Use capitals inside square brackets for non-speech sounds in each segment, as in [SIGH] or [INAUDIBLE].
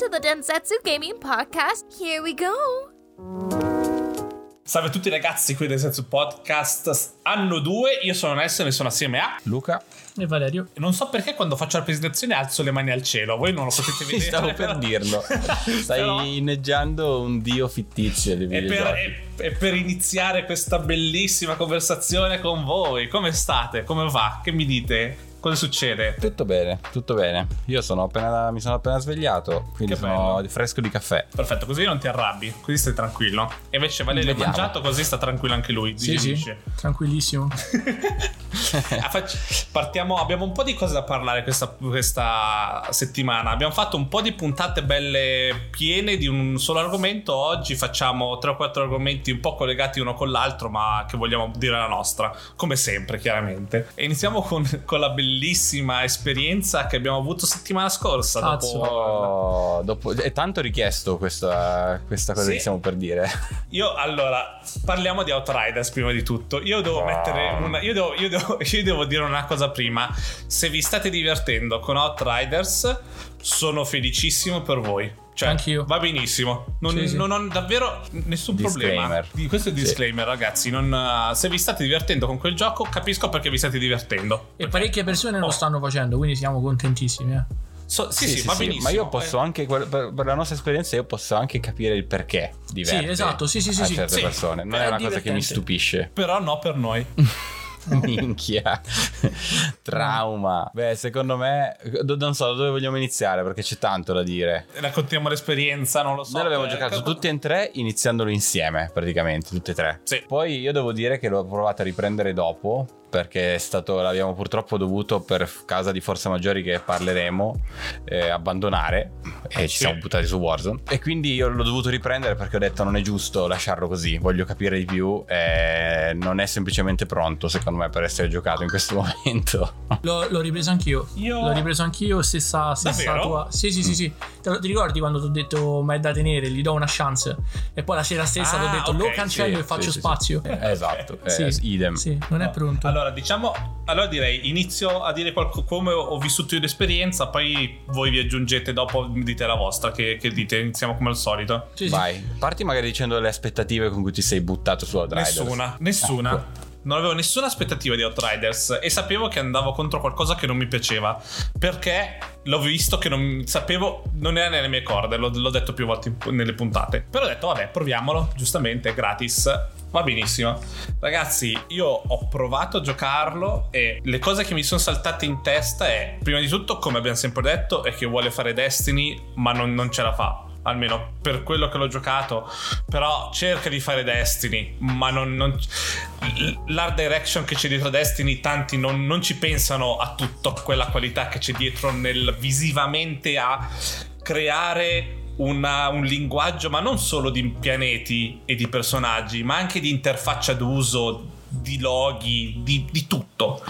to the Densetsu Gaming Podcast. Here we go. Salve a tutti ragazzi, qui del Senso Podcast anno 2, io sono Nelson e sono assieme a Luca e Valerio. Non so perché quando faccio la presentazione alzo le mani al cielo, voi non lo potete [LAUGHS] vedere. Stavo per dirlo. [LAUGHS] Stai però... inneggiando un dio fittizio di e per, e, e per iniziare questa bellissima conversazione con voi, come state? Come va? Che mi dite? Cosa succede? Tutto bene, tutto bene. Io sono appena, mi sono appena svegliato, quindi che sono bello. fresco di caffè. Perfetto, così non ti arrabbi, così stai tranquillo. E invece Valerio ha mangiato, così sta tranquillo anche lui. Sì, sì, tranquillissimo. [LAUGHS] Ah, partiamo, abbiamo un po' di cose da parlare questa, questa settimana. Abbiamo fatto un po' di puntate belle piene di un solo argomento. Oggi facciamo 3 o 4 argomenti un po' collegati uno con l'altro, ma che vogliamo dire la nostra, come sempre, chiaramente. E iniziamo con, con la bellissima bellissima esperienza che abbiamo avuto settimana scorsa. Dopo... Oh, dopo... È tanto richiesto questa, questa cosa sì. che stiamo per dire. [LAUGHS] Io allora parliamo di Outriders prima di tutto. Io devo oh. mettere una. Io devo, io, devo, [LAUGHS] io devo dire una cosa prima. Se vi state divertendo con Outriders, sono felicissimo per voi. Cioè, Anch'io. Va benissimo. Non, sì, sì. non ho davvero nessun disclaimer. problema. Questo è il disclaimer, sì. ragazzi. Non, uh, se vi state divertendo con quel gioco, capisco perché vi state divertendo. E parecchie persone oh. lo stanno facendo, quindi siamo contentissimi. Eh. So, sì, sì, sì, va benissimo. Ma io posso eh. anche, per, per, la nostra esperienza, io posso anche capire il perché diverte. Sì, esatto, sì, sì, sì. A certe persone. Non è, è una divertente. cosa che mi stupisce. Però no per noi. [LAUGHS] [LAUGHS] Minchia. Trauma. Beh, secondo me, non so da dove vogliamo iniziare perché c'è tanto da dire. Raccontiamo l'esperienza, non lo so. Noi l'abbiamo eh, giocato tutti e tre iniziandolo insieme, praticamente, tutti e tre. Sì. Poi io devo dire che l'ho provato a riprendere dopo perché è stato, l'abbiamo purtroppo dovuto per causa di forze maggiori che parleremo eh, abbandonare e ci sì. siamo buttati su Warzone. E quindi io l'ho dovuto riprendere perché ho detto non è giusto lasciarlo così voglio capire di più e non è semplicemente pronto secondo me per essere giocato in questo [LAUGHS] momento. L'ho, l'ho ripreso anch'io. Io... l'ho ripreso anch'io stessa, stessa tua sì sì sì sì. Te, ti ricordi quando ti ho detto ma è da tenere gli do una chance e poi la sera stessa ah, ti ho detto okay, lo cancello sì, e faccio sì, spazio sì, esatto eh, idem. sì non è pronto. Allora allora, diciamo, allora direi inizio a dire qualco, come ho vissuto io l'esperienza, poi voi vi aggiungete dopo, dite la vostra, che, che dite, iniziamo come al solito. Sì, Vai, parti magari dicendo le aspettative con cui ti sei buttato su Outriders. Nessuna, nessuna. Non avevo nessuna aspettativa di Outriders e sapevo che andavo contro qualcosa che non mi piaceva. Perché l'ho visto che non sapevo, non era nelle mie corde, l'ho, l'ho detto più volte nelle puntate. Però ho detto, vabbè, proviamolo, giustamente, gratis Va benissimo. Ragazzi, io ho provato a giocarlo e le cose che mi sono saltate in testa è, prima di tutto, come abbiamo sempre detto, è che vuole fare Destiny, ma non, non ce la fa almeno per quello che l'ho giocato. Però cerca di fare Destiny, ma non. non l'art direction che c'è dietro Destiny, tanti non, non, ci pensano a tutta quella qualità che c'è dietro nel visivamente a creare una, un linguaggio, ma non solo di pianeti e di personaggi, ma anche di interfaccia d'uso, di loghi, di, di tutto.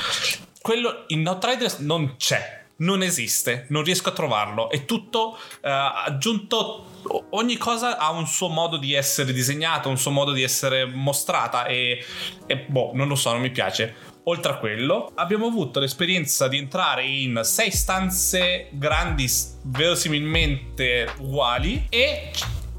Quello in Outriders non c'è. Non esiste, non riesco a trovarlo. È tutto uh, aggiunto ogni cosa ha un suo modo di essere disegnato, un suo modo di essere mostrata e, e, boh, non lo so, non mi piace. Oltre a quello, abbiamo avuto l'esperienza di entrare in sei stanze grandi, verosimilmente uguali, e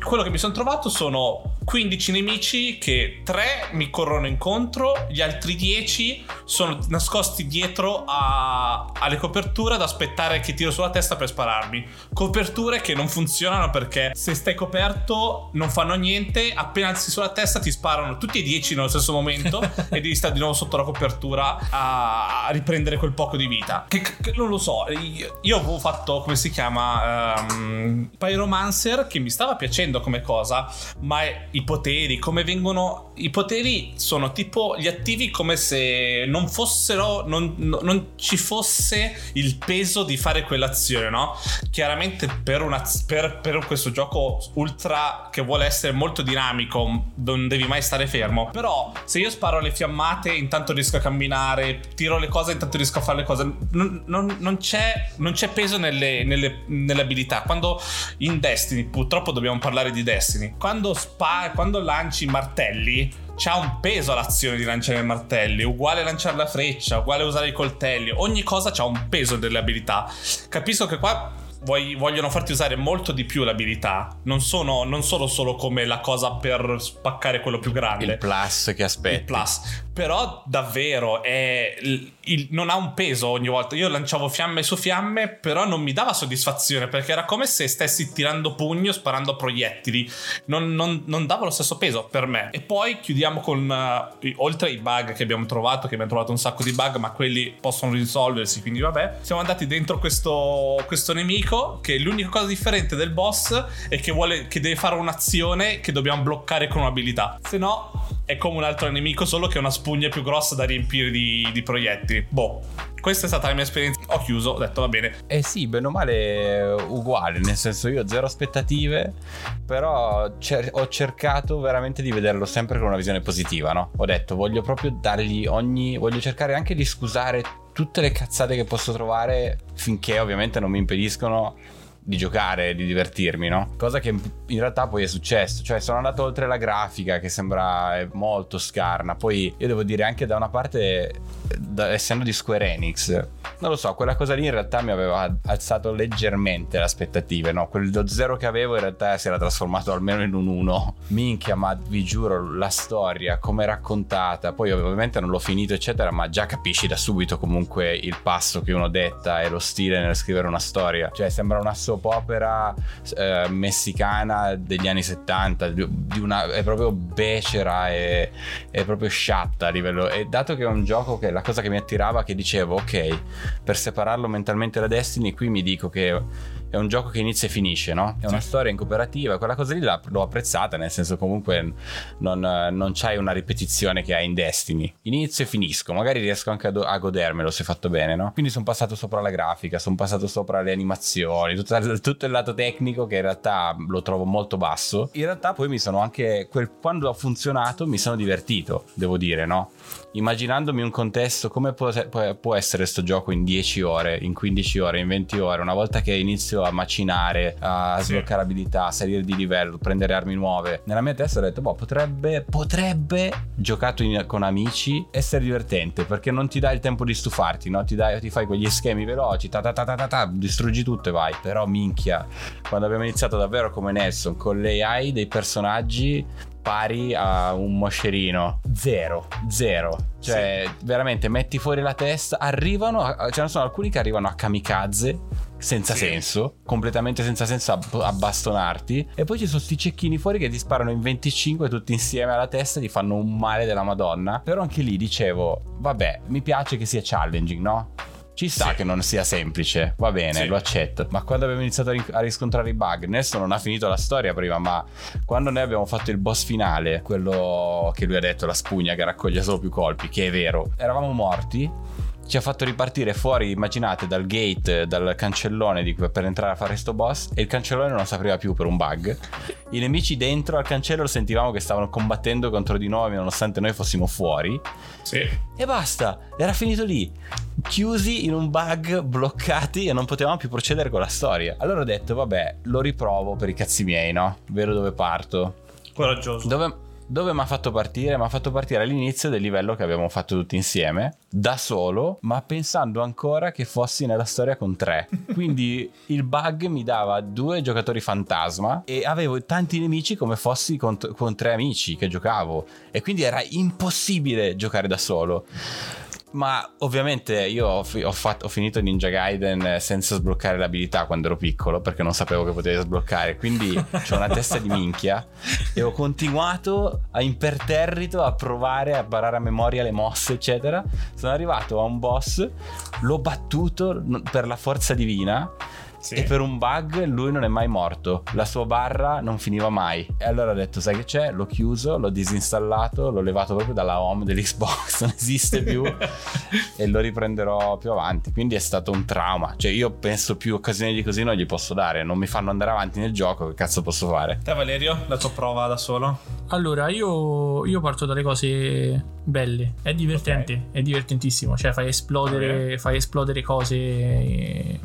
quello che mi sono trovato sono 15 nemici che 3 mi corrono incontro, gli altri 10 sono nascosti dietro a, alle coperture ad aspettare che tiro sulla testa per spararmi. Coperture che non funzionano perché se stai coperto non fanno niente, appena alzi sulla testa ti sparano tutti e 10 nello stesso momento [LAUGHS] e devi stare di nuovo sotto la copertura a, riprendere quel poco di vita. Che, che non lo so, io, io, avevo fatto come si chiama um, Pyromancer che mi stava piacendo come cosa, ma è i poteri, come vengono... I poteri sono tipo gli attivi come se non fossero... non, non ci fosse il peso di fare quell'azione, no? Chiaramente per, una, per, per questo gioco ultra che vuole essere molto dinamico non devi mai stare fermo. Però se io sparo le fiammate intanto riesco a camminare, tiro le cose intanto riesco a fare le cose. Non, non, non, c'è, non c'è, peso nelle, nelle, nelle abilità. Quando in Destiny, purtroppo dobbiamo parlare di Destiny, quando sparo quando lanci i martelli c'ha un peso l'azione di lanciare i martelli, uguale lanciare la freccia, uguale usare i coltelli, ogni cosa ha un peso delle abilità. Capisco che qua vuoi, vogliono farti usare molto di più l'abilità. Non sono, non sono solo come la cosa per spaccare quello più grande. Il plus che aspetti. Il plus. Però davvero è, il, il, non ha un peso ogni volta. Io lanciavo fiamme su fiamme, però non mi dava soddisfazione perché era come se stessi tirando pugno, sparando proiettili. Non, non, non dava lo stesso peso per me. E poi chiudiamo con, uh, oltre ai bug che abbiamo trovato, che abbiamo trovato un sacco di bug, ma quelli possono risolversi, quindi vabbè. Siamo andati dentro questo, questo nemico che l'unica cosa differente del boss è che, vuole, che deve fare un'azione che dobbiamo bloccare con un'abilità. Se no è come un altro nemico, solo che è una spugna più grossa da riempire di, di proiettili. Boh. Questa è stata la mia esperienza. Ho chiuso, ho detto va bene. Eh sì, bene o male uguale, nel senso io ho zero aspettative, però cer- ho cercato veramente di vederlo sempre con una visione positiva, no? Ho detto voglio proprio dargli ogni... voglio cercare anche di scusare tutte le cazzate che posso trovare finché ovviamente non mi impediscono di giocare, di divertirmi, no? Cosa che in realtà poi è successo, cioè sono andato oltre la grafica che sembra molto scarna, poi io devo dire anche da una parte, da, essendo di Square Enix, non lo so, quella cosa lì in realtà mi aveva alzato leggermente le aspettative, no? Quello zero che avevo in realtà si era trasformato almeno in un 1. Minchia, ma vi giuro, la storia, come è raccontata, poi ovviamente non l'ho finito eccetera, ma già capisci da subito comunque il passo che uno detta e lo stile nel scrivere una storia, cioè sembra una soap opera eh, messicana degli anni 70, di una, è proprio becera e è proprio sciatta a livello. E dato che è un gioco che la cosa che mi attirava, che dicevo, ok, per separarlo mentalmente da Destiny, qui mi dico che è un gioco che inizia e finisce, no? È una sì. storia in cooperativa, quella cosa lì l'ho apprezzata, nel senso comunque non, non c'hai una ripetizione che hai in Destiny. Inizio e finisco, magari riesco anche a, do- a godermelo se fatto bene, no? Quindi sono passato sopra la grafica, sono passato sopra le animazioni, tutto, tutto, il lato tecnico che in realtà lo trovo molto basso. In realtà poi mi sono anche, quel, quando ha funzionato mi sono divertito, devo dire, no? Immaginandomi un contesto come può, può essere questo gioco in 10 ore, in 15 ore, in 20 ore, una volta che inizio a macinare, a sì. sbloccare abilità, a salire di livello, prendere armi nuove. Nella mia testa ho detto, boh, potrebbe, potrebbe, giocato in, con amici, essere divertente perché non ti dai il tempo di stufarti, no? Ti, dai, ti fai quegli schemi veloci, ta ta ta ta ta, ta distruggi tutto e vai. Però minchia, quando abbiamo iniziato davvero come Nelson, con l'AI dei personaggi, pari a un moscerino. Zero, zero. Cioè, sì. veramente metti fuori la testa. Arrivano, a, ce ne sono alcuni che arrivano a kamikaze senza sì. senso, completamente senza senso a, bastonarti. E poi ci sono sti cecchini fuori che ti sparano in 25 tutti insieme alla testa e ti fanno un male della Madonna. Però anche lì dicevo, vabbè, mi piace che sia challenging, no? Ci sta sì. che non sia semplice, va bene, sì. lo accetto. Ma quando abbiamo iniziato a, riscontrare i bug, Nelson non ha finito la storia prima, ma quando noi abbiamo fatto il boss finale, quello che lui ha detto, la spugna che raccoglie solo più colpi, che è vero, eravamo morti ci ha fatto ripartire fuori, immaginate, dal gate, dal cancellone di, per entrare a fare sto boss e il cancellone non sapeva più per un bug. I nemici dentro al cancello sentivamo che stavano combattendo contro di noi nonostante noi fossimo fuori. Sì. E basta, era finito lì. Chiusi in un bug, bloccati e non potevamo più procedere con la storia. Allora ho detto, vabbè, lo riprovo per i cazzi miei, no? Vero dove parto. Coraggioso. Dove dove mi ha fatto partire? Mi ha fatto partire all'inizio del livello che abbiamo fatto tutti insieme, da solo, ma pensando ancora che fossi nella storia con tre. [LAUGHS] Quindi il bug mi dava due giocatori fantasma e avevo tanti nemici come fossi con, con tre amici che giocavo. E quindi era impossibile giocare da solo. Ma ovviamente io ho, ho, fatto, ho, finito Ninja Gaiden senza sbloccare l'abilità quando ero piccolo perché non sapevo che potevi sbloccare. Quindi [LAUGHS] ho una testa di minchia e ho continuato a imperterrito a provare a barare a memoria le mosse, eccetera. Sono arrivato a un boss, l'ho battuto per la forza divina sì. e per un bug lui non è mai morto. La sua barra non finiva mai. E allora ho detto, sai che c'è? L'ho chiuso, l'ho disinstallato, l'ho levato proprio dalla home dell'Xbox, [LAUGHS] non esiste più e lo riprenderò più avanti. Quindi è stato un trauma. Cioè io penso più occasioni di così non gli posso dare, non mi fanno andare avanti nel gioco, che cazzo posso fare? Te Valerio, la tua prova da solo? Allora, io, io parto dalle cose belle. È divertente, okay. è divertentissimo. Cioè, fai esplodere, okay. fai esplodere cose eh,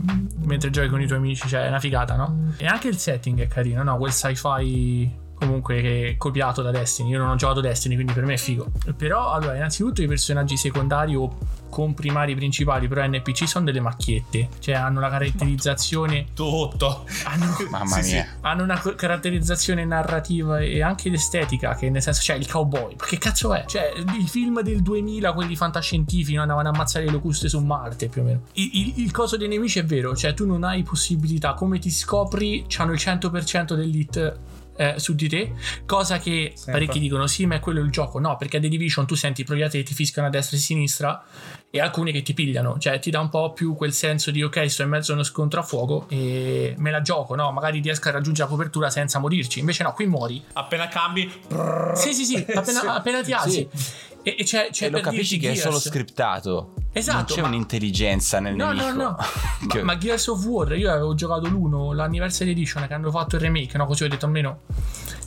mentre giochi con i tuoi amici. Cioè, è una figata, no? E anche il setting è carino, no? Quel sci-fi comunque copiato da Destiny. Io non ho giocato Destiny, quindi per me è figo. Però, allora, innanzitutto i personaggi secondari o compri i mari principali, però NPC sono delle macchiette. Cioè hanno la caratterizzazione. [LAUGHS] Tutto. Hanno, [LAUGHS] Mamma Sì, mia. hanno una caratterizzazione narrativa e anche estetica. Che nel senso, cioè il cowboy. Ma che cazzo è? Cioè, il film del 2000, quelli fantascientifici, no? andavano a ammazzare le locuste su Marte più o meno. Il, il- il coso dei nemici è vero, cioè tu non hai possibilità. Come ti scopri, c'hanno il 100% dell'hit. Eh, su di te, cosa che parecchi dicono sì, ma è quello il gioco. No, perché a The Division tu senti i proiettili che ti fischiano a destra e a sinistra e alcuni che ti pigliano, cioè ti dà un po' più quel senso di ok, sto in mezzo a uno scontro a fuoco e me la gioco, no? Magari riesco a raggiungere la copertura senza morirci. Invece no, qui muori. Appena cambi. Sì, sì, sì, appena, Sì. appena ti alzi. E, e c'è, c'è e lo capisci che è solo scriptato. Esatto, Non c'è ma- un'intelligenza nel No, no, nemico. no. Che- [LAUGHS] Ma, ma Gears of War, io avevo giocato l'1, l'anniversary edition che hanno fatto il remake, no? Così ho detto almeno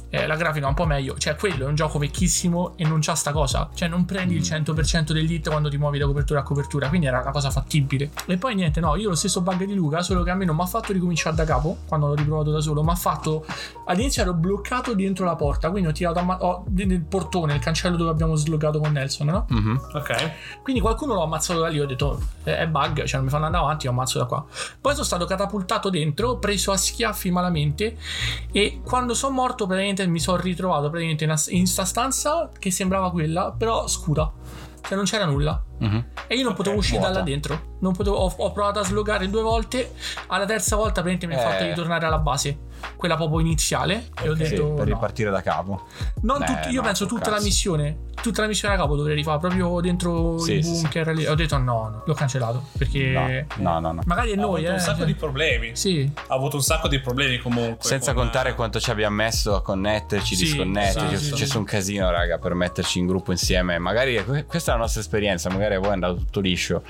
eh, la grafica è un po' meglio. Cioè, quello è un gioco vecchissimo e non c'ha sta cosa. Cioè, non prendi il 100% dell'hit quando ti muovi da copertura a copertura. Quindi era una cosa fattibile. E poi niente, no, io ho lo stesso bug di Luca, solo che a me non mi ha fatto ricominciare da capo quando l'ho riprovato da solo. Mi ha fatto. All'inizio ero bloccato dentro la porta, quindi ho tirato a ma- ho- nel portone, il cancello dove abbiamo sloggato con Nelson, no? Mhm. Ok. Quindi qualcuno l'ho ammazzato da lì, ho detto "Eh, è bug, cioè non mi fanno andare avanti, lo ammazzo da qua. Poi sono stato catapultato dentro, preso a schiaffi malamente e quando sono morto praticamente mi sono ritrovato praticamente in, in sta stanza che sembrava quella, però scura. Cioè non c'era nulla. Mhm. E io non potevo uscire vuota. da là dentro. Non potevo, ho, ho provato a slogare due volte. Alla terza volta praticamente mi ha Eh. fatto ritornare alla base. Quella proprio iniziale. E ho Sì, detto. per no. ripartire da capo. Non Eh, tut- io no, penso tutta la cazzo. missione. Tutta la missione a capo dovrei rifare proprio dentro Sì, il sì, bunker. lì. Ho detto no, no, l'ho cancellato. Perché No, no, no. no. magari è Ha noi, avuto eh. un sacco cioè- di problemi. Sì, Ha avuto un sacco di problemi comunque. Senza con- contare quanto ci abbiamo messo a connetterci, Sì, disconnetterci. esatto. È successo un casino, raga, per metterci in gruppo insieme. Magari que- questa è la nostra esperienza. Magari a voi è andato tutto liscio.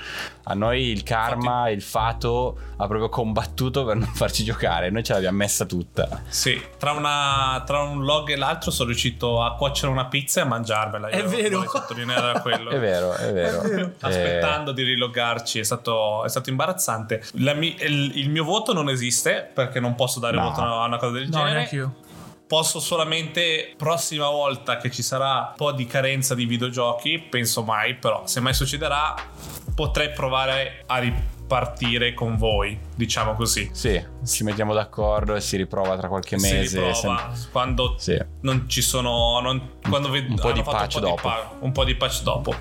A noi il karma, il fato ha proprio combattuto per non farci giocare. Noi ce l'abbiamo messa tutta. Sì, tra, una- tra un log e l'altro sono riuscito a cuocere una pizza e a mangiarmela. Io È vero. sottolineare quello. È vero, è vero. [LAUGHS] Eh, Aspettando di riloggarci è stato, è stato imbarazzante. La mi- il, il mio voto non esiste perché non posso dare No. voto a una cosa del no, genere. neanche io. Posso solamente, prossima volta che ci sarà un po' di carenza di videogiochi, penso mai, però se mai succederà, potrei provare a ripartire con voi, diciamo così. Sì, ci mettiamo d'accordo e si riprova tra qualche Si mese. riprova sem- quando Sì. non ci sono non- quando ved- un po' di patch un po' dopo. pa- un po' di patch dopo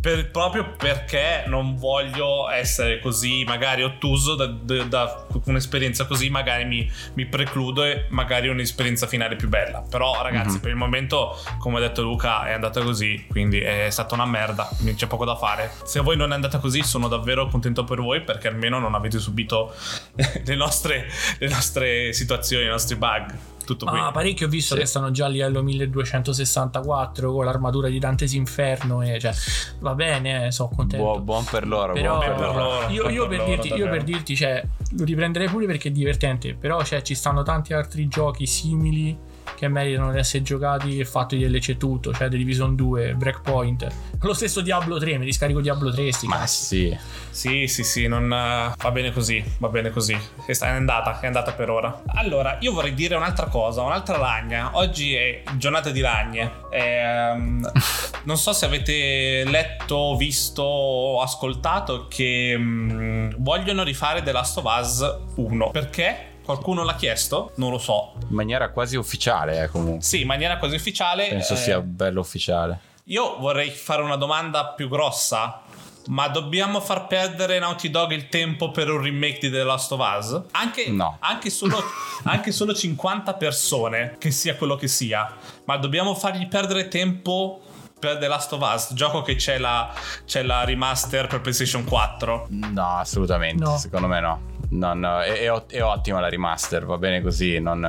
Per- proprio perché non voglio essere così magari ottuso da, da- da un'esperienza così magari mi, mi precludo e magari un'esperienza finale più bella però ragazzi Mhm. per il momento come ha detto Luca è andata così quindi è stata una merda c'è poco da fare se a voi non è andata così sono davvero contento per voi perché almeno non avete subito [LAUGHS] le nostre, le nostre situazioni i nostri bug tutto qui Ma parecchi ho visto Sì. che stanno già a livello 1264 con l'armatura di Dante's Inferno. E cioè, va bene, eh, sono contento. Buon, buon per loro, Però buon per loro. io, io per per loro, dirti, io per dirti, cioè, lo riprenderei pure perché è divertente. Però cioè, ci stanno tanti altri giochi simili che meritano di essere giocati e fatti DLC tutto. Cioè, The Division 2, Breakpoint. Lo stesso Diablo 3, mi riscarico Diablo 3. Sti Ma cazzi. sì, Sì, sì, sì, non, eh, va bene così, va bene così. È andata, è andata per ora. Allora, io vorrei dire un'altra cosa, un'altra lagna. Oggi è giornata di lagne. Ehm, [LAUGHS] non so se avete letto, visto o ascoltato che mm, vogliono rifare The Last of Us 1. Perché? Qualcuno l'ha chiesto? Non lo so. in maniera quasi ufficiale, eh, comunque. Sì, in maniera quasi ufficiale. Penso eh, sia bello ufficiale. Io vorrei fare una domanda più grossa. Ma dobbiamo far perdere Naughty Dog il tempo per un remake di The Last of Us? Anche, No. anche, solo, [LAUGHS] anche solo 50 persone, che sia quello che sia. Ma dobbiamo fargli perdere tempo per The Last of Us? Gioco che c'è la, c'è la remaster per PlayStation 4. No, assolutamente. No. Secondo me no. Non, è, è è ottima la remaster, va bene così. Non,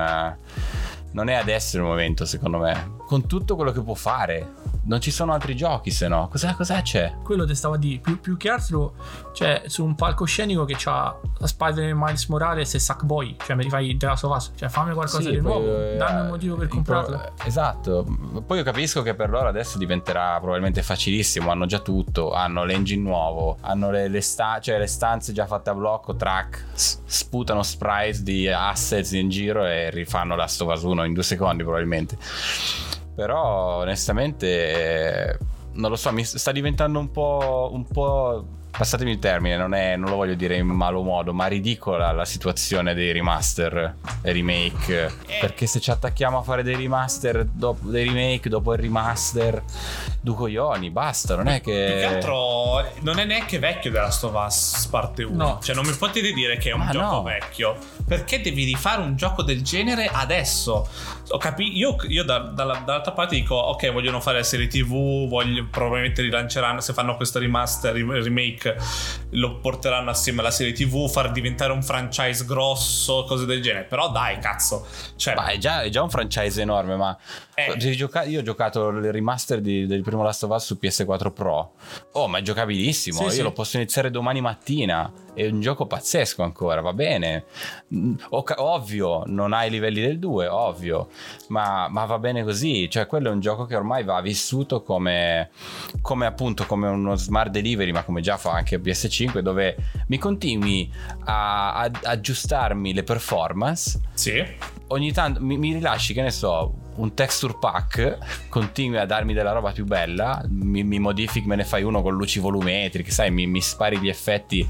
non è adesso il momento, secondo me. Con tutto quello che può fare. Non ci sono altri giochi, se no. Cos'è, cos'è c'è? Quello te stavo a dire, più, più che altro, cioè, su un palcoscenico che c'ha Spider-Man Miles Morales e Sackboy, cioè mi rifai Last of Us, cioè fammi qualcosa Sì, di poi, nuovo, eh, dammi un motivo per il pro- comprarlo. esatto. Poi io capisco che per loro adesso diventerà probabilmente facilissimo. Hanno già tutto. Hanno l'engine nuovo. Hanno le, le sta- cioè le stanze già fatte a blocco, track. s- sputano sprites di assets in giro e rifanno la Stovas 1 in due secondi probabilmente. Però onestamente... eh, non lo so, mi sta diventando un po', un po' passatemi il termine, non, è, non lo voglio dire in malo modo, ma ridicola la situazione dei remaster e remake. Perché se ci attacchiamo a fare dei remaster, dopo, dei remake dopo il remaster, due coglioni, basta, non è che... Più che altro non è neanche vecchio della Us parte 1. No. Cioè non mi potete dire che è un Ma gioco no. vecchio. Perché devi rifare un gioco del genere adesso? Ho capi- io io da- dalla- dall'altra parte dico, ok, vogliono fare la serie TV, voglio- probabilmente rilanceranno, se fanno questo remaster, remake, lo porteranno assieme alla serie TV, far diventare un franchise grosso, cose del genere. Però dai, cazzo. Cioè, Ma è già, è già un franchise enorme, ma Eh. devi gioca- io ho giocato il remaster di- del primo Last of Us su PS4 Pro. Oh, ma è giocabilissimo. Sì, io sì. lo posso iniziare domani mattina. È un gioco pazzesco ancora, va bene. Mm, ok- ovvio, non ha i livelli del 2, ovvio, ma, ma va bene così. Cioè, quello è un gioco che ormai va vissuto come, come appunto come uno smart delivery, ma come già fa anche PS5, dove mi continui a, a- aggiustarmi le performance sì. ogni tanto mi, mi rilasci, che ne so, un texture pack, continui a darmi della roba più bella, mi, mi modifichi, me ne fai uno con luci volumetriche, sai, mi, mi spari gli effetti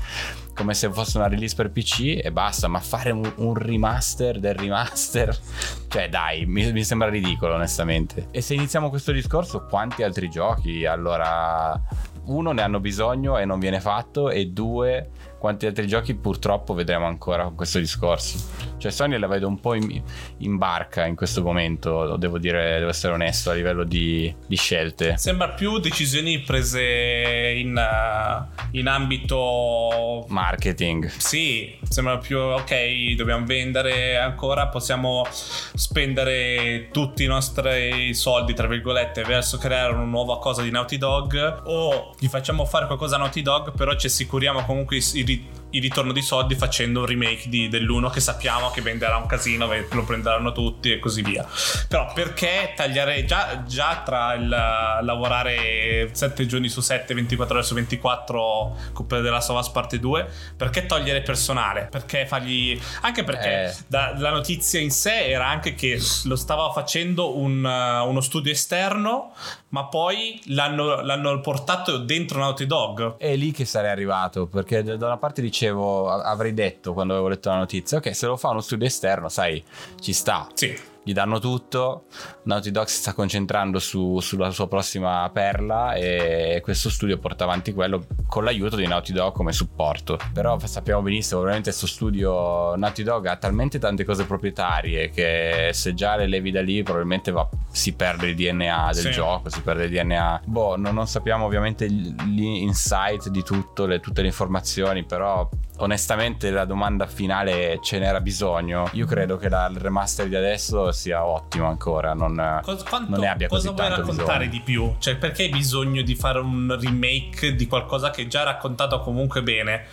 come se fosse una release per PC e basta, ma fare un, un remaster del remaster, [LAUGHS] cioè dai, mi, mi sembra ridicolo onestamente. E se iniziamo questo discorso, quanti altri giochi? Allora, uno ne hanno bisogno e non viene fatto e due quanti altri giochi purtroppo vedremo ancora con questo discorso. Cioè Sony la vedo un po' in, in barca in questo momento devo dire devo essere onesto a livello di, di scelte. Sembra più decisioni prese in, uh, in ambito marketing. Sì, sembra più ok, dobbiamo vendere ancora, possiamo spendere tutti i nostri soldi, tra virgolette, verso creare una nuova cosa di Naughty Dog o gli facciamo fare qualcosa a Naughty Dog, però ci assicuriamo comunque il, перед il ritorno di soldi facendo un remake di- dell'1 che sappiamo che venderà un casino, lo prenderanno tutti e così via. Però perché tagliare già, già tra il lavorare 7 giorni su 7, 24 ore su 24 Coppa della Sovas parte 2, perché togliere personale? Perché fargli anche perché Eh. da- la notizia in sé era anche che lo stava facendo un, uh, uno studio esterno, ma poi l'hanno, l'hanno portato dentro Naughty Dog. è lì che sarei arrivato perché da una parte dicevo avrei detto quando avevo letto la notizia ok se lo fa uno studio esterno sai ci sta Sì. Gli danno tutto. Naughty Dog si sta concentrando su- sulla sua prossima perla e questo studio porta avanti quello con l'aiuto di Naughty Dog come supporto. Però sappiamo benissimo, ovviamente questo studio Naughty Dog ha talmente tante cose proprietarie che se già le levi da lì probabilmente va- si perde il DNA del Sì. gioco, si perde il DNA. Boh, non, non sappiamo ovviamente gli insight di tutto, le- tutte le informazioni, però onestamente la domanda finale ce n'era bisogno. Io credo che la, il remaster di adesso sia ottimo ancora, non, Cos- quanto- non ne abbia cosa così vuoi tanto raccontare bisogno. di più? Cioè, perché hai bisogno di fare un remake di qualcosa che già hai raccontato comunque bene?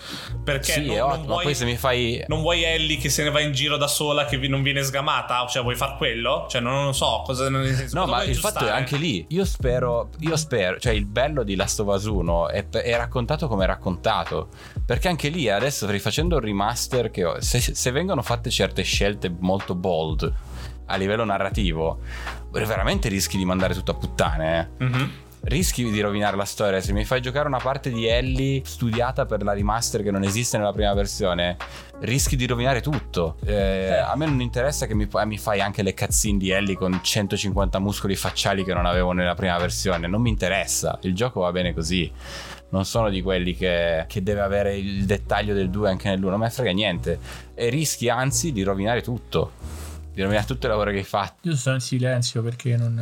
Perché Sì, non, è non ottimo, vuoi, poi se mi fai... non vuoi Ellie che se ne va in giro da sola, che non viene sgamata? Cioè, vuoi far quello? Cioè, non, non lo so. Cosa, nel senso, No, cosa ma vuoi il fatto è aggiustare? anche lì. Io spero, io spero, cioè il bello di Last of Us 1 è, è raccontato come è raccontato. Perché anche lì adesso rifacendo il remaster, che ho- se, se vengono fatte certe scelte molto bold a livello narrativo, veramente rischi di mandare tutto a puttane. Eh. Mhm. Rischi di rovinare la storia. Se mi fai giocare una parte di Ellie studiata per la remaster che non esiste nella prima versione, rischi di rovinare tutto. Eh, a me non interessa che mi, mi fai anche le cutscene di Ellie con 150 muscoli facciali che non avevo nella prima versione. Non mi interessa. Il gioco va bene così. Non sono di quelli che, che deve avere il dettaglio del 2 anche nell'1. Non me ne frega niente. E rischi anzi di rovinare tutto. Di rovinare tutto il lavoro che hai fatto. Io sto in silenzio perché non. [LAUGHS]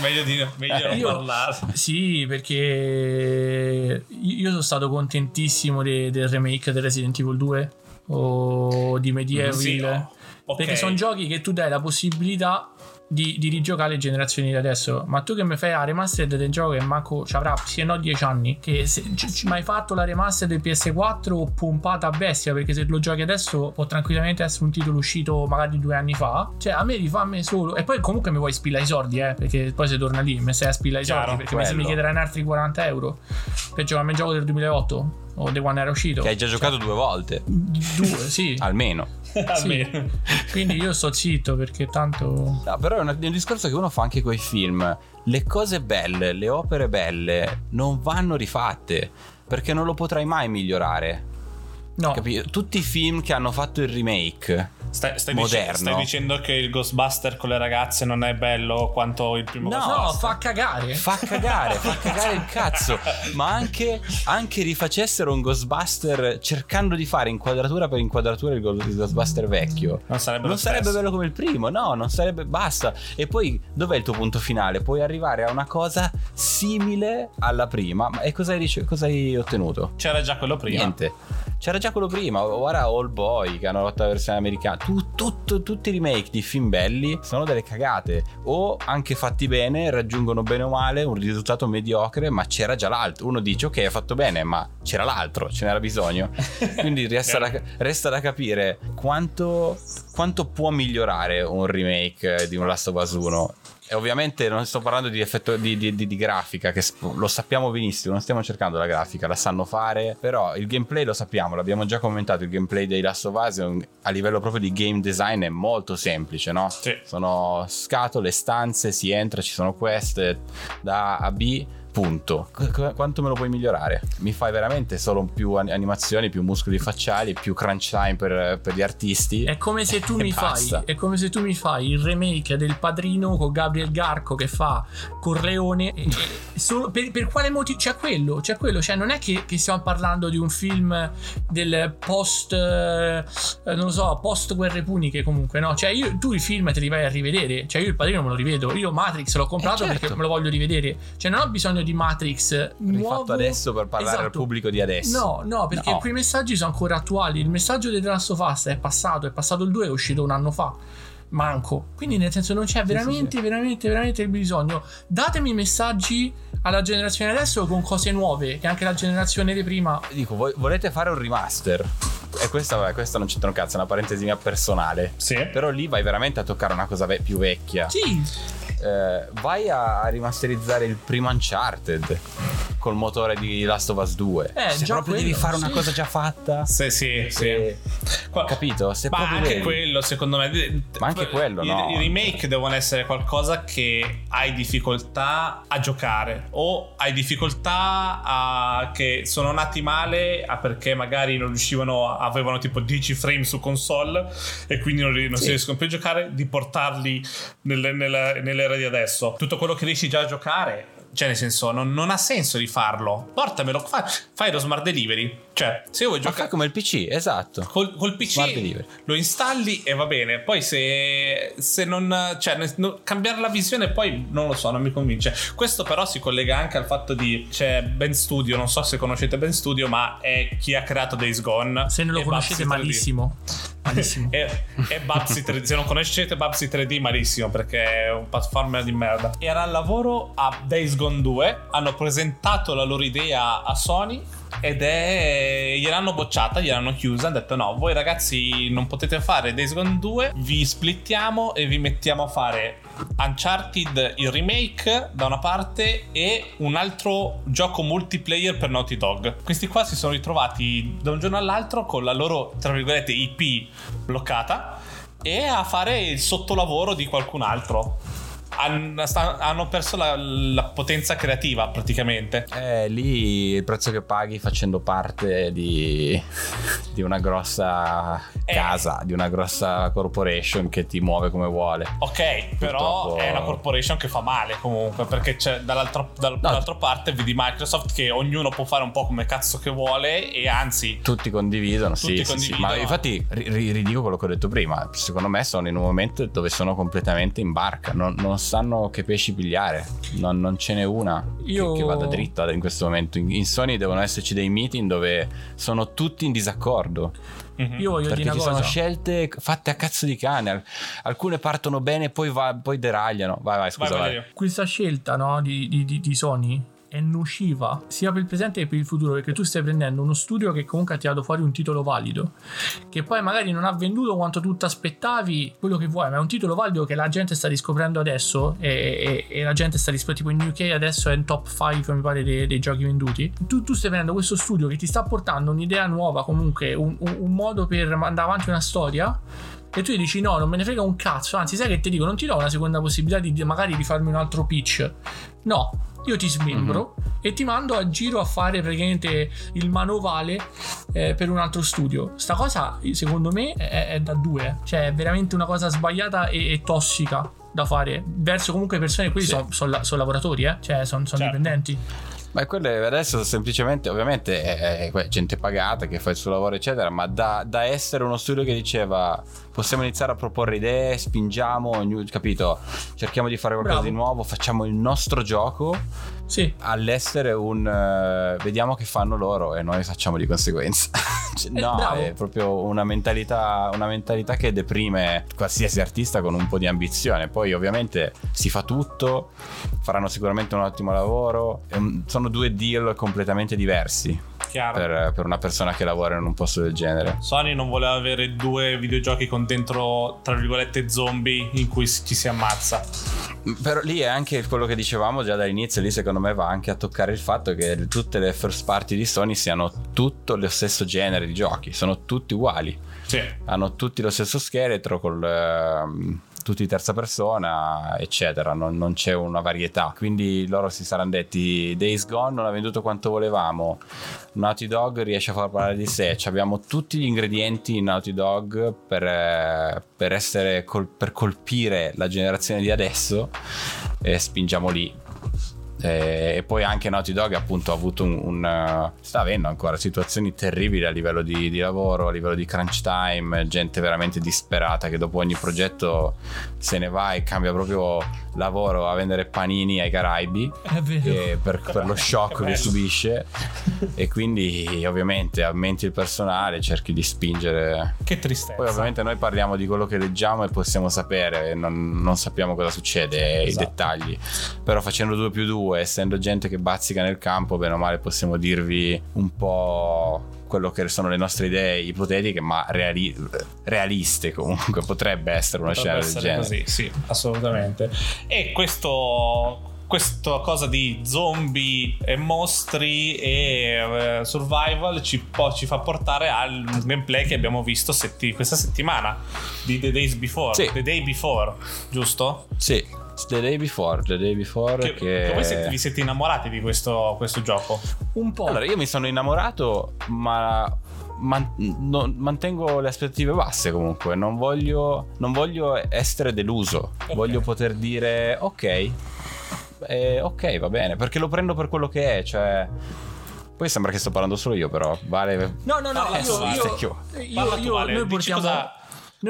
meglio di meglio non Io- parlare. Sì, perché io sono stato contentissimo de- del remake del Resident Evil 2 o di Medieval. Sì, no. Ok. Perché sono giochi che tu dai la possibilità di, di rigiocare le generazioni di adesso. Ma tu che mi fai la remastered del gioco che manco ci avrà sì e no 10 anni. Che se ci, hai fatto la remaster del PS4 pompata a bestia. Perché se lo giochi adesso può tranquillamente essere un titolo uscito magari due anni fa. Cioè, a me rifammi solo. E poi comunque mi vuoi spillare i soldi, eh. Perché poi se torna lì, mi stai a spillare i soldi. Perché se mi quello. chiederai altri 40 euro per giocarmi il gioco del 2008. o The One era uscito. Che hai già giocato due volte, Due, sì. [LAUGHS] almeno. [LAUGHS] Almeno. Quindi io sto zitto perché tanto... No, però è un discorso che uno fa anche con i film. Le cose belle, le opere belle non vanno rifatte perché non lo potrai mai migliorare. No, Capito? Tutti i film che hanno fatto il remake Stai, stai dice- moderno. stai dicendo che il Ghostbuster con le ragazze non è bello quanto il primo No, no, Ghostbuster? fa cagare. fa cagare, fa cagare il cazzo. [LAUGHS] Ma anche, anche rifacessero un Ghostbuster cercando di fare inquadratura per inquadratura il Ghostbuster vecchio. Non sarebbe Non sarebbe bello come il primo, no, non sarebbe. Basta. E poi, dov'è il tuo punto finale? Puoi arrivare a una cosa simile alla prima. Ma e cosa hai, rice- cosa hai ottenuto? C'era già quello prima. Niente. C'era già quello prima. Ora All Boy che hanno fatto la versione americana. Tu- tutto- tutti i remake di film belli sono delle cagate. O anche fatti bene, raggiungono bene o male un risultato mediocre, ma c'era già l'altro. Uno dice, ok, è fatto bene, ma c'era l'altro, ce n'era bisogno. [LAUGHS] Quindi resta da, resta da capire quanto, quanto può migliorare un remake di un Last of Us 1. E ovviamente non sto parlando di effetto di, di- di- grafica, che lo sappiamo benissimo, non stiamo cercando la grafica, la sanno fare, però il gameplay lo sappiamo, l'abbiamo già commentato, il gameplay dei Last of Us a livello proprio di game design è molto semplice, no? Sì. Sono scatole, stanze, si entra, ci sono queste da A a B. Punto. Qu- qu- Quanto me lo puoi migliorare? Mi fai veramente solo più an- animazioni, più muscoli facciali, più crunch time per, per gli artisti? È come se tu mi basta. fai. È come se tu mi fai il remake del padrino con Gabriel Garco che fa Corleone. e- e solo- per, per quale motivo? C'è quello, c'è quello. Cioè, non è che, che stiamo parlando di un film del post. eh, non lo so, post guerre puniche. Comunque, no? Cioè, io, tu i film te li vai a rivedere. Cioè, io il padrino me lo rivedo. Io Matrix l'ho comprato Eh, certo. perché me lo voglio rivedere. Cioè, non ho bisogno di Matrix nuovo. Rifatto adesso per parlare al Esatto. pubblico di adesso. No, no, perché No. quei messaggi sono ancora attuali. Il messaggio di The Last of Us è passato, è passato il 2, è uscito un anno fa. Manco. Quindi, nel senso, non c'è veramente, veramente, veramente il bisogno. Datemi messaggi alla generazione adesso con cose nuove, che anche la generazione di prima. Dico, voi- volete fare un remaster? E questa, vabbè, questa non c'entra un cazzo, è una parentesi mia personale. Sì. Però lì vai veramente a toccare una cosa ve- più vecchia. Sì, Eh, vai a, rimasterizzare il primo Uncharted col motore di Last of Us 2. Eh, Se già proprio quello, devi fare una sì. cosa già fatta. Sì, sì, sì. eh, Qua- capito? Se Ma anche devi. quello, secondo me. Ma anche quello, I, no. I remake devono essere qualcosa che hai difficoltà a giocare. O hai difficoltà a. che sono nati male a perché magari non riuscivano. avevano tipo 10 frame su console e quindi non, non si Sì. riescono più a giocare. Di portarli nelle- nella- nell'era di adesso. Tutto quello che riesci già a giocare. Cioè, nel senso, non, non ha senso di farlo. Portamelo, fai, fai lo smart delivery. Cioè, se vuoi Ma giocare. fai come il PC, esatto. Col, col PC lo installi e va bene. Poi se, se non. cioè, no- cambiare la visione, poi non lo so, non mi convince. Questo però si collega anche al fatto di. C'è Ben Studio, non so se conoscete Ben Studio, ma è chi ha creato Days Gone. se non lo conoscete Babsy 3D. Malissimo. E, e Babsy 3D. Se non conoscete Babsy 3D, malissimo perché è un platformer di merda. Era al lavoro a Days Gone 2. Hanno presentato la loro idea a Sony. Ed è. gliel'hanno bocciata, gliel'hanno chiusa. Hanno detto: No, voi ragazzi non potete fare Days Gone 2. Vi splittiamo e vi mettiamo a fare Uncharted il remake da una parte e un altro gioco multiplayer per Naughty Dog. Questi qua si sono ritrovati da un giorno all'altro con la loro, tra virgolette, IP bloccata e a fare il sottolavoro di qualcun altro. Hanno perso la, la potenza creativa praticamente. Eh, lì il prezzo che paghi facendo parte di, di una grossa Eh. casa, di una grossa corporation che ti muove come vuole. Ok, però Purtroppo- è una corporation che fa male comunque, perché c'è dall'altra, dal- dall'altra parte vedi Microsoft che ognuno può fare un po' come cazzo che vuole e anzi Tutti condividono, Tutti sì, sì, sì. condividono. Ma infatti ri- ri- ridico quello che ho detto prima. Secondo me sono in un momento dove sono completamente in barca. Non, non sanno che pesci pigliare. Non, non ce n'è una che- Io- che, vada dritta in questo momento. In, in Sony devono esserci dei meeting dove sono tutti in disaccordo. mhm. Io voglio Perché dire ci una sono cosa. scelte fatte a cazzo di cane. Al- Alcune partono bene, poi, va- poi deragliano. Vai, vai, scusa, Vai, vai. Questa scelta no, di, di- di- di Sony è nociva sia per il presente che per il futuro perché tu stai prendendo uno studio che comunque ha tirato fuori un titolo valido che poi magari non ha venduto quanto tu ti aspettavi quello che vuoi ma è un titolo valido che la gente sta riscoprendo adesso e, e- e la gente sta riscoprendo tipo in UK adesso è in top 5 mi pare dei, dei giochi venduti tu, tu stai prendendo questo studio che ti sta portando un'idea nuova comunque un, un- un modo per mandare avanti una storia e tu gli dici no, non me ne frega un cazzo, anzi sai che ti dico, non ti do una seconda possibilità di magari di farmi un altro pitch. No, io ti smembro e ti mando a giro a fare praticamente il manovale eh, per un altro studio. Sta cosa, secondo me, è, è da due. Cioè, è veramente una cosa sbagliata e, e tossica da fare verso comunque persone quelli Sì. sono lavoratori eh cioè sono Certo. dipendenti Ma quelle adesso semplicemente, ovviamente, è, è gente pagata che fa il suo lavoro, eccetera. Ma da, da essere uno studio che diceva possiamo iniziare a proporre idee, spingiamo, capito? Cerchiamo di fare qualcosa Bravo. di nuovo, facciamo il nostro gioco. sì All'essere un eh, vediamo che fanno loro e noi facciamo di conseguenza. [LAUGHS] Cioè, no, bravo. è proprio una mentalità, una mentalità che deprime qualsiasi artista con un po' di ambizione. Poi, ovviamente, si fa tutto, faranno sicuramente un ottimo lavoro. Sono due deal completamente diversi per, per una persona che lavora in un posto del genere. Sony non voleva avere due videogiochi con dentro, tra virgolette, zombie in cui ci si ammazza. Però lì è anche quello che dicevamo già dall'inizio, lì secondo me va anche a toccare il fatto che tutte le first party di Sony siano tutto lo stesso genere di giochi, sono tutti uguali, Sì. hanno tutti lo stesso scheletro col... ehm, tutti terza persona, eccetera. Non, non c'è una varietà. Quindi loro si saranno detti: Days Gone non ha venduto quanto volevamo. Naughty Dog riesce a far parlare di sé. Abbiamo tutti gli ingredienti in Naughty Dog per, per essere col- per colpire la generazione di adesso. E spingiamo lì. Eh, E poi anche Naughty Dog appunto ha avuto un, un, eh, sta avendo ancora situazioni terribili a livello di, di lavoro, a livello di crunch time, gente veramente disperata che dopo ogni progetto se ne va e cambia proprio lavoro a vendere panini ai Caraibi È vero. eh, per, per lo shock Che subisce e quindi ovviamente aumenti il personale, cerchi di spingere Che tristezza. poi ovviamente noi parliamo di quello che leggiamo e possiamo sapere, e non, non sappiamo cosa succede, i Esatto. dettagli. Però facendo 2 più 2, essendo gente che bazzica nel campo, bene o male possiamo dirvi un po' quello che sono le nostre idee ipotetiche, ma reali- realiste comunque. Potrebbe essere una Potrebbe scena del essere genere. così, sì, assolutamente. E questo. Questa cosa di zombie e mostri e eh, survival ci, po- ci fa portare al gameplay che abbiamo visto setti- questa settimana di The Days Before. Sì. The Day Before, giusto? Sì, The Day Before, The Day Before Che, che... che voi siete- vi siete innamorati di questo, questo gioco? Un po'. Allora, io mi sono innamorato, ma man- non- mantengo le aspettative basse comunque. Non voglio, non voglio essere deluso. Ok. Voglio poter dire ok, eh, ok, va bene, perché lo prendo per quello che è. Cioè, poi sembra che sto parlando solo io, però vale. No, no, no, Parla io, tu, Vale. io, Io- Parla io, tu, io- Vale, noi dici portiamo... cosa- noi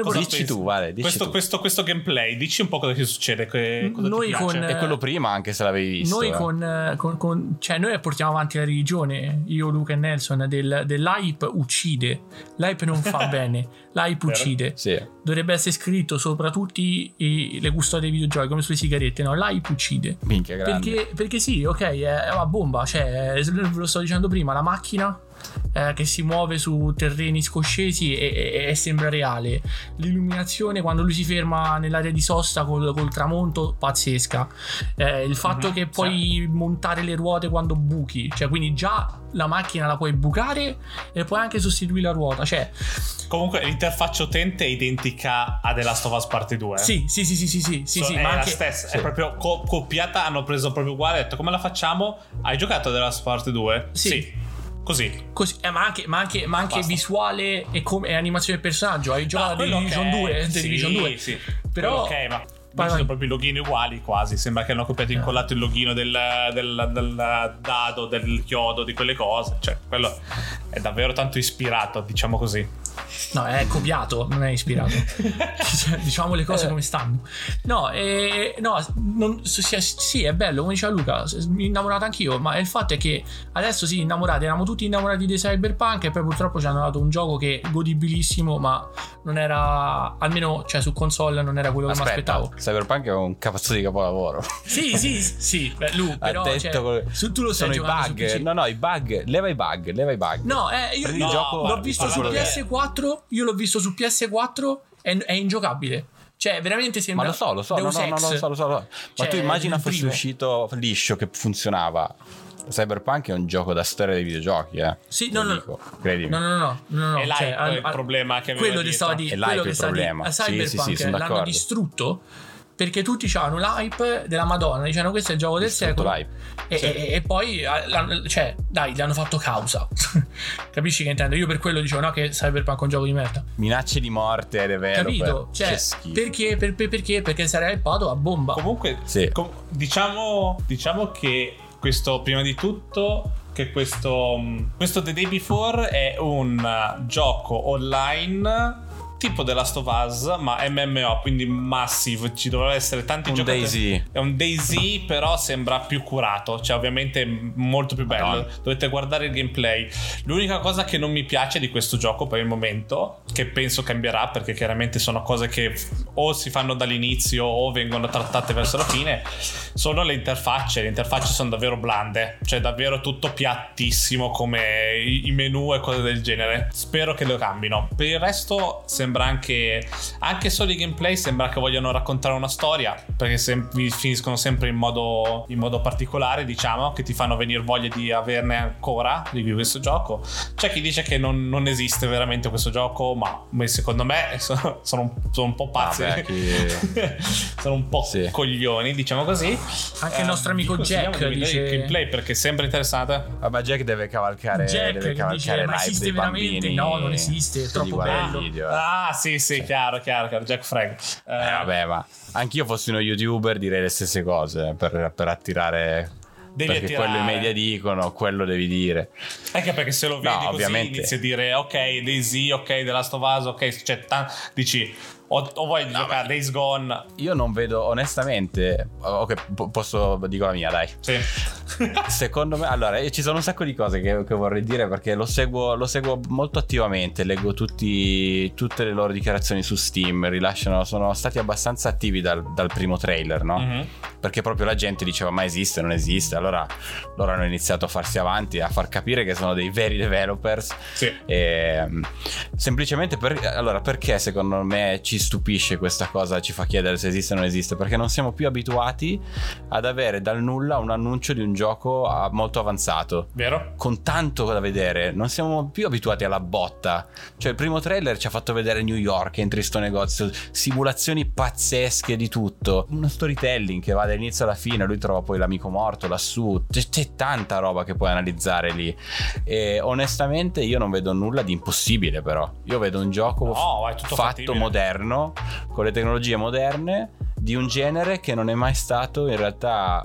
cosa Dici pensi? tu, Vale, dici questo, tu. questo- questo gameplay, dici un po' cosa ti succede. Che, cosa Noi ti piace. con- È quello prima, anche se l'avevi visto. Noi eh. con, con- con- cioè noi portiamo avanti la religione, io, Luca e Nelson, del, dell'hype uccide. L'hype non fa [LAUGHS] bene, l'hype uccide. Sì. Dovrebbe essere scritto sopra tutti i- le custodie dei videogiochi, come sulle sigarette, no? L'hype uccide. Minchia. Perché, perché sì, ok, è una bomba, cioè, ve lo stavo dicendo prima, la macchina eh, che si muove su terreni scoscesi e, e- e sembra reale. L'illuminazione quando lui si ferma nell'area di sosta col, col tramonto, pazzesca. Eh, il fatto Mhm, che puoi montare le ruote quando buchi, cioè quindi già la macchina la puoi bucare e puoi anche sostituire la ruota, cioè Comunque, l'interfaccia utente è identica a The Last of Us Part 2. sì, sì, sì, sì, sì, sì, sì, So- sì, è ma la anche... stessa, sì. è proprio co- copiata. Hanno preso proprio uguale. Ha detto come la facciamo? Hai giocato The Last Part 2? Sì. Così. Così, eh, ma anche, ma anche, ma anche visuale e, come, e animazione del personaggio. Hai giocato No, a The quello Division ok, 2, The sì, Division 2. Sì, Però- Quello ok, ma Vai, sono proprio i login uguali quasi. Sembra che hanno copiato e incollato il login del, del- del dado, del chiodo, di quelle cose. Cioè, quello è davvero tanto ispirato, diciamo così. No, è copiato, non è ispirato. Cioè, [LAUGHS] diciamo le cose come stanno. No, eh, no non- sì, sì, è bello, come diceva Luca, mi innamorato anch'io, ma il fatto è che adesso sì, innamorati, eravamo tutti innamorati di Cyberpunk e poi purtroppo ci hanno dato un gioco che è godibilissimo, ma non era, almeno cioè, su console non era quello che mi Aspetta, aspettavo. Cyberpunk è un cazzo di capolavoro. Sì, sì, [LAUGHS] sì, beh, Lu, però detto cioè, su- tu lo stai sono i bug. No, no, i bug. Leva i bug, leva i bug. No, eh, io, gioco, l'ho visto su quello che è. PS4. Io l'ho visto su PS4. È, è ingiocabile. Cioè, veramente Ma sembra. lo so, lo so, no, no, no, Ex. lo so, lo so. lo so. Ma Cioè, tu immagina il fosse primo. uscito liscio che funzionava. Cyberpunk è un gioco da storia dei videogiochi, eh. Sì, no, no. dico, credimi. No, no, no, no, no, no. È l'hype cioè, il problema che aveva quello che stava di È l'hype quello che il stava di- problema. a Sì, sì, sì, Cyberpunk l'hanno distrutto perché tutti avevano l'hype della Madonna, dicevano questo è il gioco del Distrutto secolo. E, e- e poi, cioè, dai, gli hanno fatto causa. [LAUGHS] Capisci che intendo? Io per quello dicevo, no, che Cyberpunk è un gioco di merda. Minacce di morte ai developer. Capito? Cioè, perché? Per- per- perché? Perché sarei hypato a bomba. Comunque, Sì. com- diciamo, diciamo che questo, prima di tutto, che questo, mh, questo The Day Before è un uh, gioco online tipo The Last of Us, ma MMO, quindi massive. Ci dovrebbero essere tanti Un giocatori. DayZ. È un Daisy, però sembra più curato, cioè ovviamente molto più bello. Madonna. Dovete guardare il gameplay. L'unica cosa che non mi piace di questo gioco per il momento, che penso cambierà perché chiaramente sono cose che o si fanno dall'inizio o vengono trattate verso la fine, sono le interfacce. Le interfacce sono davvero blande, cioè davvero tutto piattissimo come i menu e cose del genere. Spero che lo cambino. Per il resto sembra anche anche solo i gameplay sembra che vogliano raccontare una storia, perché vi finiscono sempre in modo in modo particolare, diciamo, che ti fanno venire voglia di averne ancora di più questo gioco. C'è chi dice che non, non esiste veramente questo gioco, ma ma secondo me [LAUGHS] sono, sono un, sono un po' pazzi. Vabbè, chi- [LAUGHS] sono un po' Sì. coglioni, diciamo così. Anche il nostro amico vi consigliamo Jack dice- il gameplay perché sembra interessante. Ah, ma Jack deve cavalcare, Jack deve che cavalcare dice, "Ma esiste veramente?" bambini. No, non esiste, è che troppo bello. video, eh. Ah, sì, sì, chiaro, chiaro, chiaro. Jack Frag. Eh, Eh, vabbè, ma anch'io fossi uno youtuber direi le stesse cose per, per attirare. Devi perché attirare. quello i media dicono, quello devi dire. Anche perché se lo vedi così ovviamente. inizi a dire ok, Daisy, ok, The Last of Us, ok, cioè tan- dici o, o vuoi giocare Days Gone. Io non vedo, onestamente. Ok, po- posso dico la mia, dai. Sì. [LAUGHS] Secondo me, allora, ci sono un sacco di cose che, che vorrei dire perché lo seguo, lo seguo molto attivamente. Leggo tutti, tutte le loro dichiarazioni su Steam. Rilasciano, sono stati abbastanza attivi dal, dal primo trailer, no? Mhm. Perché proprio la gente diceva: Ma esiste, non esiste. Allora loro hanno iniziato a farsi avanti, a far capire che sono dei veri developers. Sì. E, mm, semplicemente per, allora perché secondo me ci stupisce questa cosa, ci fa chiedere se esiste o non esiste? Perché non siamo più abituati ad avere dal nulla un annuncio di un gioco ah, molto avanzato. Vero? Con tanto da vedere, non siamo più abituati alla botta. Cioè, il primo trailer ci ha fatto vedere New York, entri in sto negozio, simulazioni pazzesche di tutto. Uno storytelling che va dall'inizio alla fine. Lui trova poi l'amico morto lassù. C'è, c'è tanta roba che puoi analizzare lì. E onestamente, io non vedo nulla di impossibile, però. Io vedo un gioco No, tutto fatto fattibile. moderno, con le tecnologie moderne, di un genere che non è mai stato in realtà.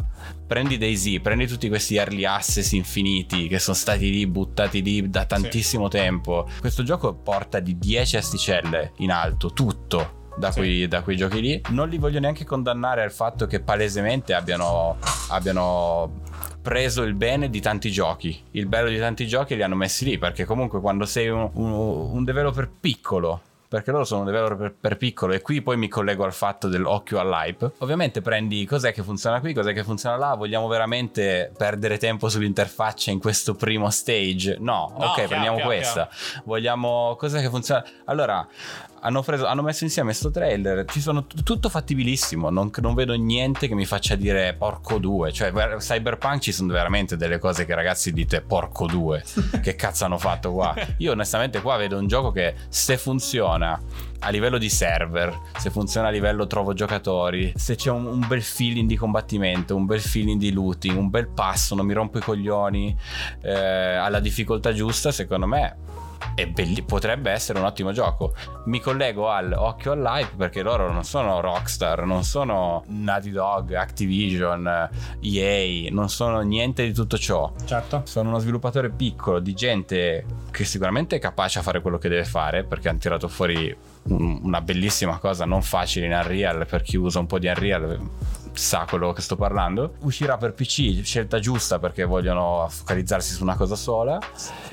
Prendi Daisy, prendi tutti questi early access infiniti che sono stati lì buttati lì da tantissimo tempo. Questo gioco porta di 10 asticelle in alto, tutto. Da, Sì. quei, da quei giochi lì non li voglio neanche condannare al fatto che palesemente abbiano, abbiano preso il bene di tanti giochi il bello di tanti giochi li hanno messi lì perché comunque quando sei un, un, un developer piccolo perché loro sono un developer per, per piccolo e qui poi mi collego al fatto dell'occhio all'hype. Ovviamente prendi cos'è che funziona qui, cos'è che funziona là, vogliamo veramente perdere tempo sull'interfaccia in questo primo stage? No, No, ok, chiaro, prendiamo chiaro, questa. Vogliamo cos'è che funziona? Allora, hanno, preso, hanno messo insieme sto trailer, ci sono t- tutto fattibilissimo, non, non vedo niente che mi faccia dire porco due, cioè Cyberpunk ci sono veramente delle cose che ragazzi dite porco due, [LAUGHS] che cazzo hanno fatto qua? Io onestamente qua vedo un gioco che se funziona a livello di server, se funziona a livello trovo giocatori, se c'è un, un bel feeling di combattimento, un bel feeling di looting, un bel passo, non mi rompo i coglioni, eh, alla difficoltà giusta, secondo me belli- potrebbe essere un ottimo gioco. Mi collego al occhio all'hype perché loro non sono Rockstar, non sono Naughty Dog, Activision, EA, non sono niente di tutto ciò. Certo. Sono uno sviluppatore piccolo di gente che sicuramente è capace a fare quello che deve fare perché hanno tirato fuori un- una bellissima cosa non facile in Unreal per chi usa un po' di Unreal sa quello che sto parlando uscirà per PC scelta giusta perché vogliono focalizzarsi su una cosa sola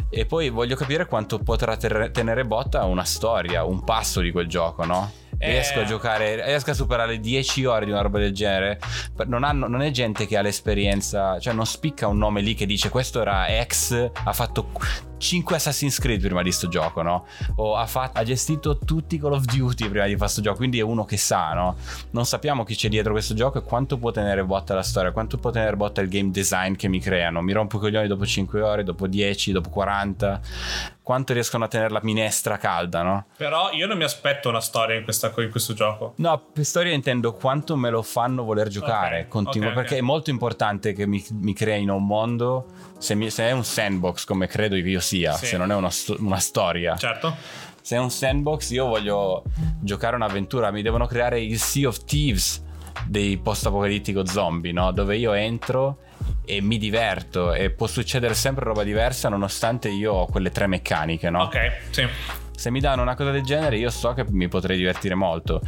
e poi voglio capire quanto potrà tenere botta una storia un passo di quel gioco no? Eh. Riesco a giocare, riesco a superare 10 ore di una roba del genere. Non, hanno- non è gente che ha l'esperienza, cioè non spicca un nome lì che dice questo era ex, ha fatto 5 Assassin's Creed prima di sto gioco, no? O ha, fatto- ha gestito tutti i Call of Duty prima di fare sto gioco, quindi è uno che sa, no? Non sappiamo chi c'è dietro questo gioco e quanto può tenere botta la storia, quanto può tenere botta il game design che mi creano. Mi rompo i coglioni dopo 5 ore, dopo 10, dopo 40. Quanto riescono a tenere la minestra calda, no? Però io non mi aspetto una storia in, questa- in questo gioco. No, per storia intendo quanto me lo fanno voler giocare Ok, continuo, ok, perché ok. è molto importante che mi, mi creino un mondo, se, mi- se è un sandbox come credo che io sia, Sì. se non è una, una storia, Certo. se è un sandbox io voglio giocare un'avventura, mi devono creare il Sea of Thieves dei post-apocalittico zombie, no? Dove io entro e mi diverto e può succedere sempre roba diversa nonostante io ho quelle tre meccaniche, no? Ok, sì. Se mi danno una cosa del genere, io so che mi potrei divertire molto.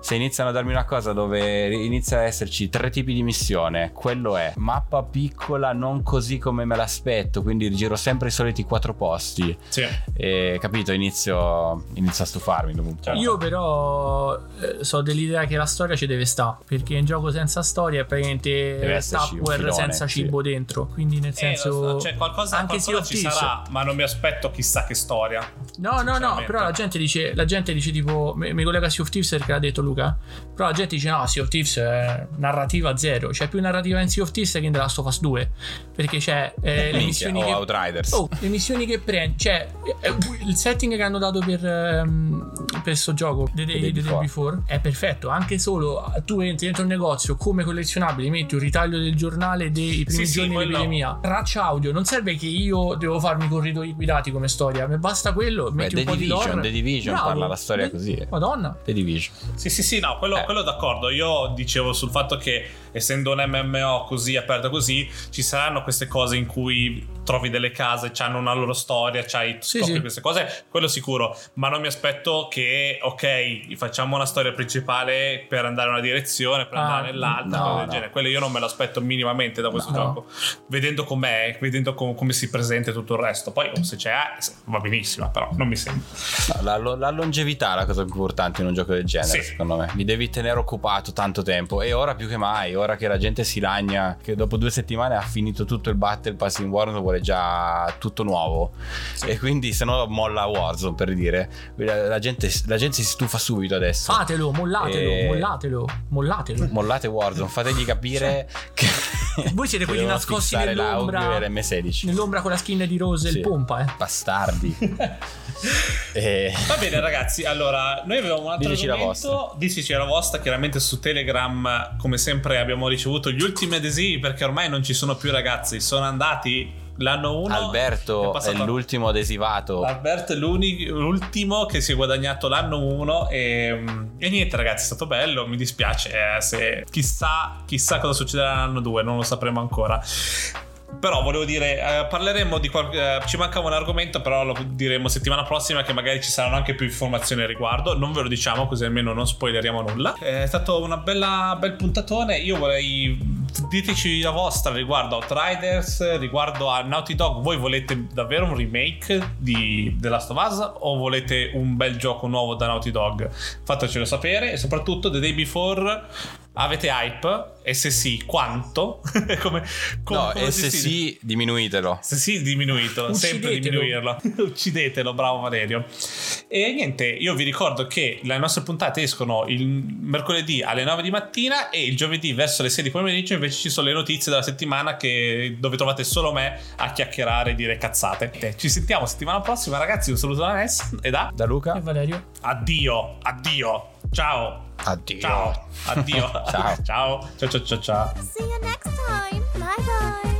Se iniziano a darmi una cosa dove inizia ad esserci tre tipi di missione, quello è mappa piccola, non così come me l'aspetto, quindi giro sempre i soliti quattro posti. Sì. E capito, inizio, inizio a stufarmi po'. Io però eh, so dell'idea che la storia ci deve stare, perché un gioco senza storia è praticamente Tupperware senza sì. cibo dentro, quindi nel Eh, senso... lo so, cioè, qualcosa, anche qualcosa of ci sarà, ma non mi aspetto chissà che storia. No, no, no, sinceramente. però la gente dice, la gente dice tipo, mi, collega Sea of Thieves perché l'ha detto Luca, però la gente dice no, Sea of Thieves è narrativa zero, c'è più narrativa in Sea of Thieves che in The Last of Us 2, perché c'è eh, le Minchia, missioni o che... Outriders. Oh, le missioni che prendi, cioè eh, il setting che hanno dato per, ehm, per questo gioco, The Day, Day The Day Before. Before, è perfetto. Anche solo eh, tu entri dentro un negozio come collezionabile, metti un ritaglio del giornale dei primi Sì, sì, giorni quello- dell'epidemia, traccia audio. Non serve che io devo farmi corridoi guidati come storia, mi basta quello. Beh, metti The un po' di Division, lore. The Division Bravo. parla la storia The- così. Madonna. The Division. Sì, sì, sì, no, quello, Eh. Quello d'accordo. Io dicevo sul fatto che essendo un MMO così aperto così, ci saranno queste cose in cui trovi delle case, hanno una loro storia, c'hai Sì, scopri sì. queste cose, quello sicuro. Ma non mi aspetto che, ok, facciamo una storia principale per andare in una direzione, per Ah, andare nell'altra, no, cose del no. genere. Quello io non me lo aspetto minimamente da questo No. gioco. Vedendo com'è, vedendo com- come si presenta tutto il resto. Poi oh, se c'è va benissimo, però non mi sembra. La, lo- la longevità è la cosa più importante in un gioco del genere, Sì. secondo me. Mi devi tenere occupato tanto tempo. E ora più che mai, ora che la gente si lagna, che dopo due settimane ha finito tutto il Battle Pass in Warzone, vuole già tutto nuovo. E quindi se no molla Warzone per dire. La, la gente, la gente si stufa subito adesso. Fatelo, mollatelo, Eh. mollatelo, mollatelo. Mollate Warzone, fategli [LAUGHS] capire che. Voi siete [LAUGHS] quelli nascosti nell'ombra. l'audio e l'M16. Nell'ombra con la skin di Rose e Sì. il pompa, eh. Bastardi. [LAUGHS] e... Va bene, ragazzi. Allora, noi avevamo un altro Diteci la argomento. Diteci la vostra. Chiaramente su Telegram, come sempre, abbiamo ricevuto gli ultimi adesivi perché ormai non ci sono più ragazzi. Sono andati l'anno 1. Alberto è, l'ultimo adesivato. Alberto è l'ultimo che si è guadagnato l'anno 1 e, e niente ragazzi è stato bello mi dispiace eh, se chissà, chissà cosa succederà l'anno 2 non lo sapremo ancora però volevo dire eh, parleremo di qual- eh, ci mancava un argomento però lo diremo settimana prossima che magari ci saranno anche più informazioni al riguardo. Non ve lo diciamo così almeno non spoileriamo nulla. È stato una bella bel puntatone. Io vorrei diteci la vostra riguardo a Outriders riguardo a Naughty Dog. Voi volete davvero un remake di The Last of Us o volete un bel gioco nuovo da Naughty Dog? Fatecelo sapere e soprattutto The Day Before avete hype e se sì quanto [LAUGHS] come, come- No, come e se sì, diminuitelo. se sì, diminuito, sempre diminuirlo. [LAUGHS] Uccidetelo, bravo Valerio. E niente, io vi ricordo che le nostre puntate escono il mercoledì alle 9 di mattina e il giovedì verso le 6 di pomeriggio invece ci sono le notizie della settimana che- dove trovate solo me a chiacchierare e dire cazzate. Ci sentiamo settimana prossima, ragazzi. Un saluto da Ness e da Da E Luca? Valerio? addio, addio. Ciao. Addio. Ciao. Addio. [LAUGHS] ciao. ciao. Ciao ciao ciao ciao. See you next time. Bye bye.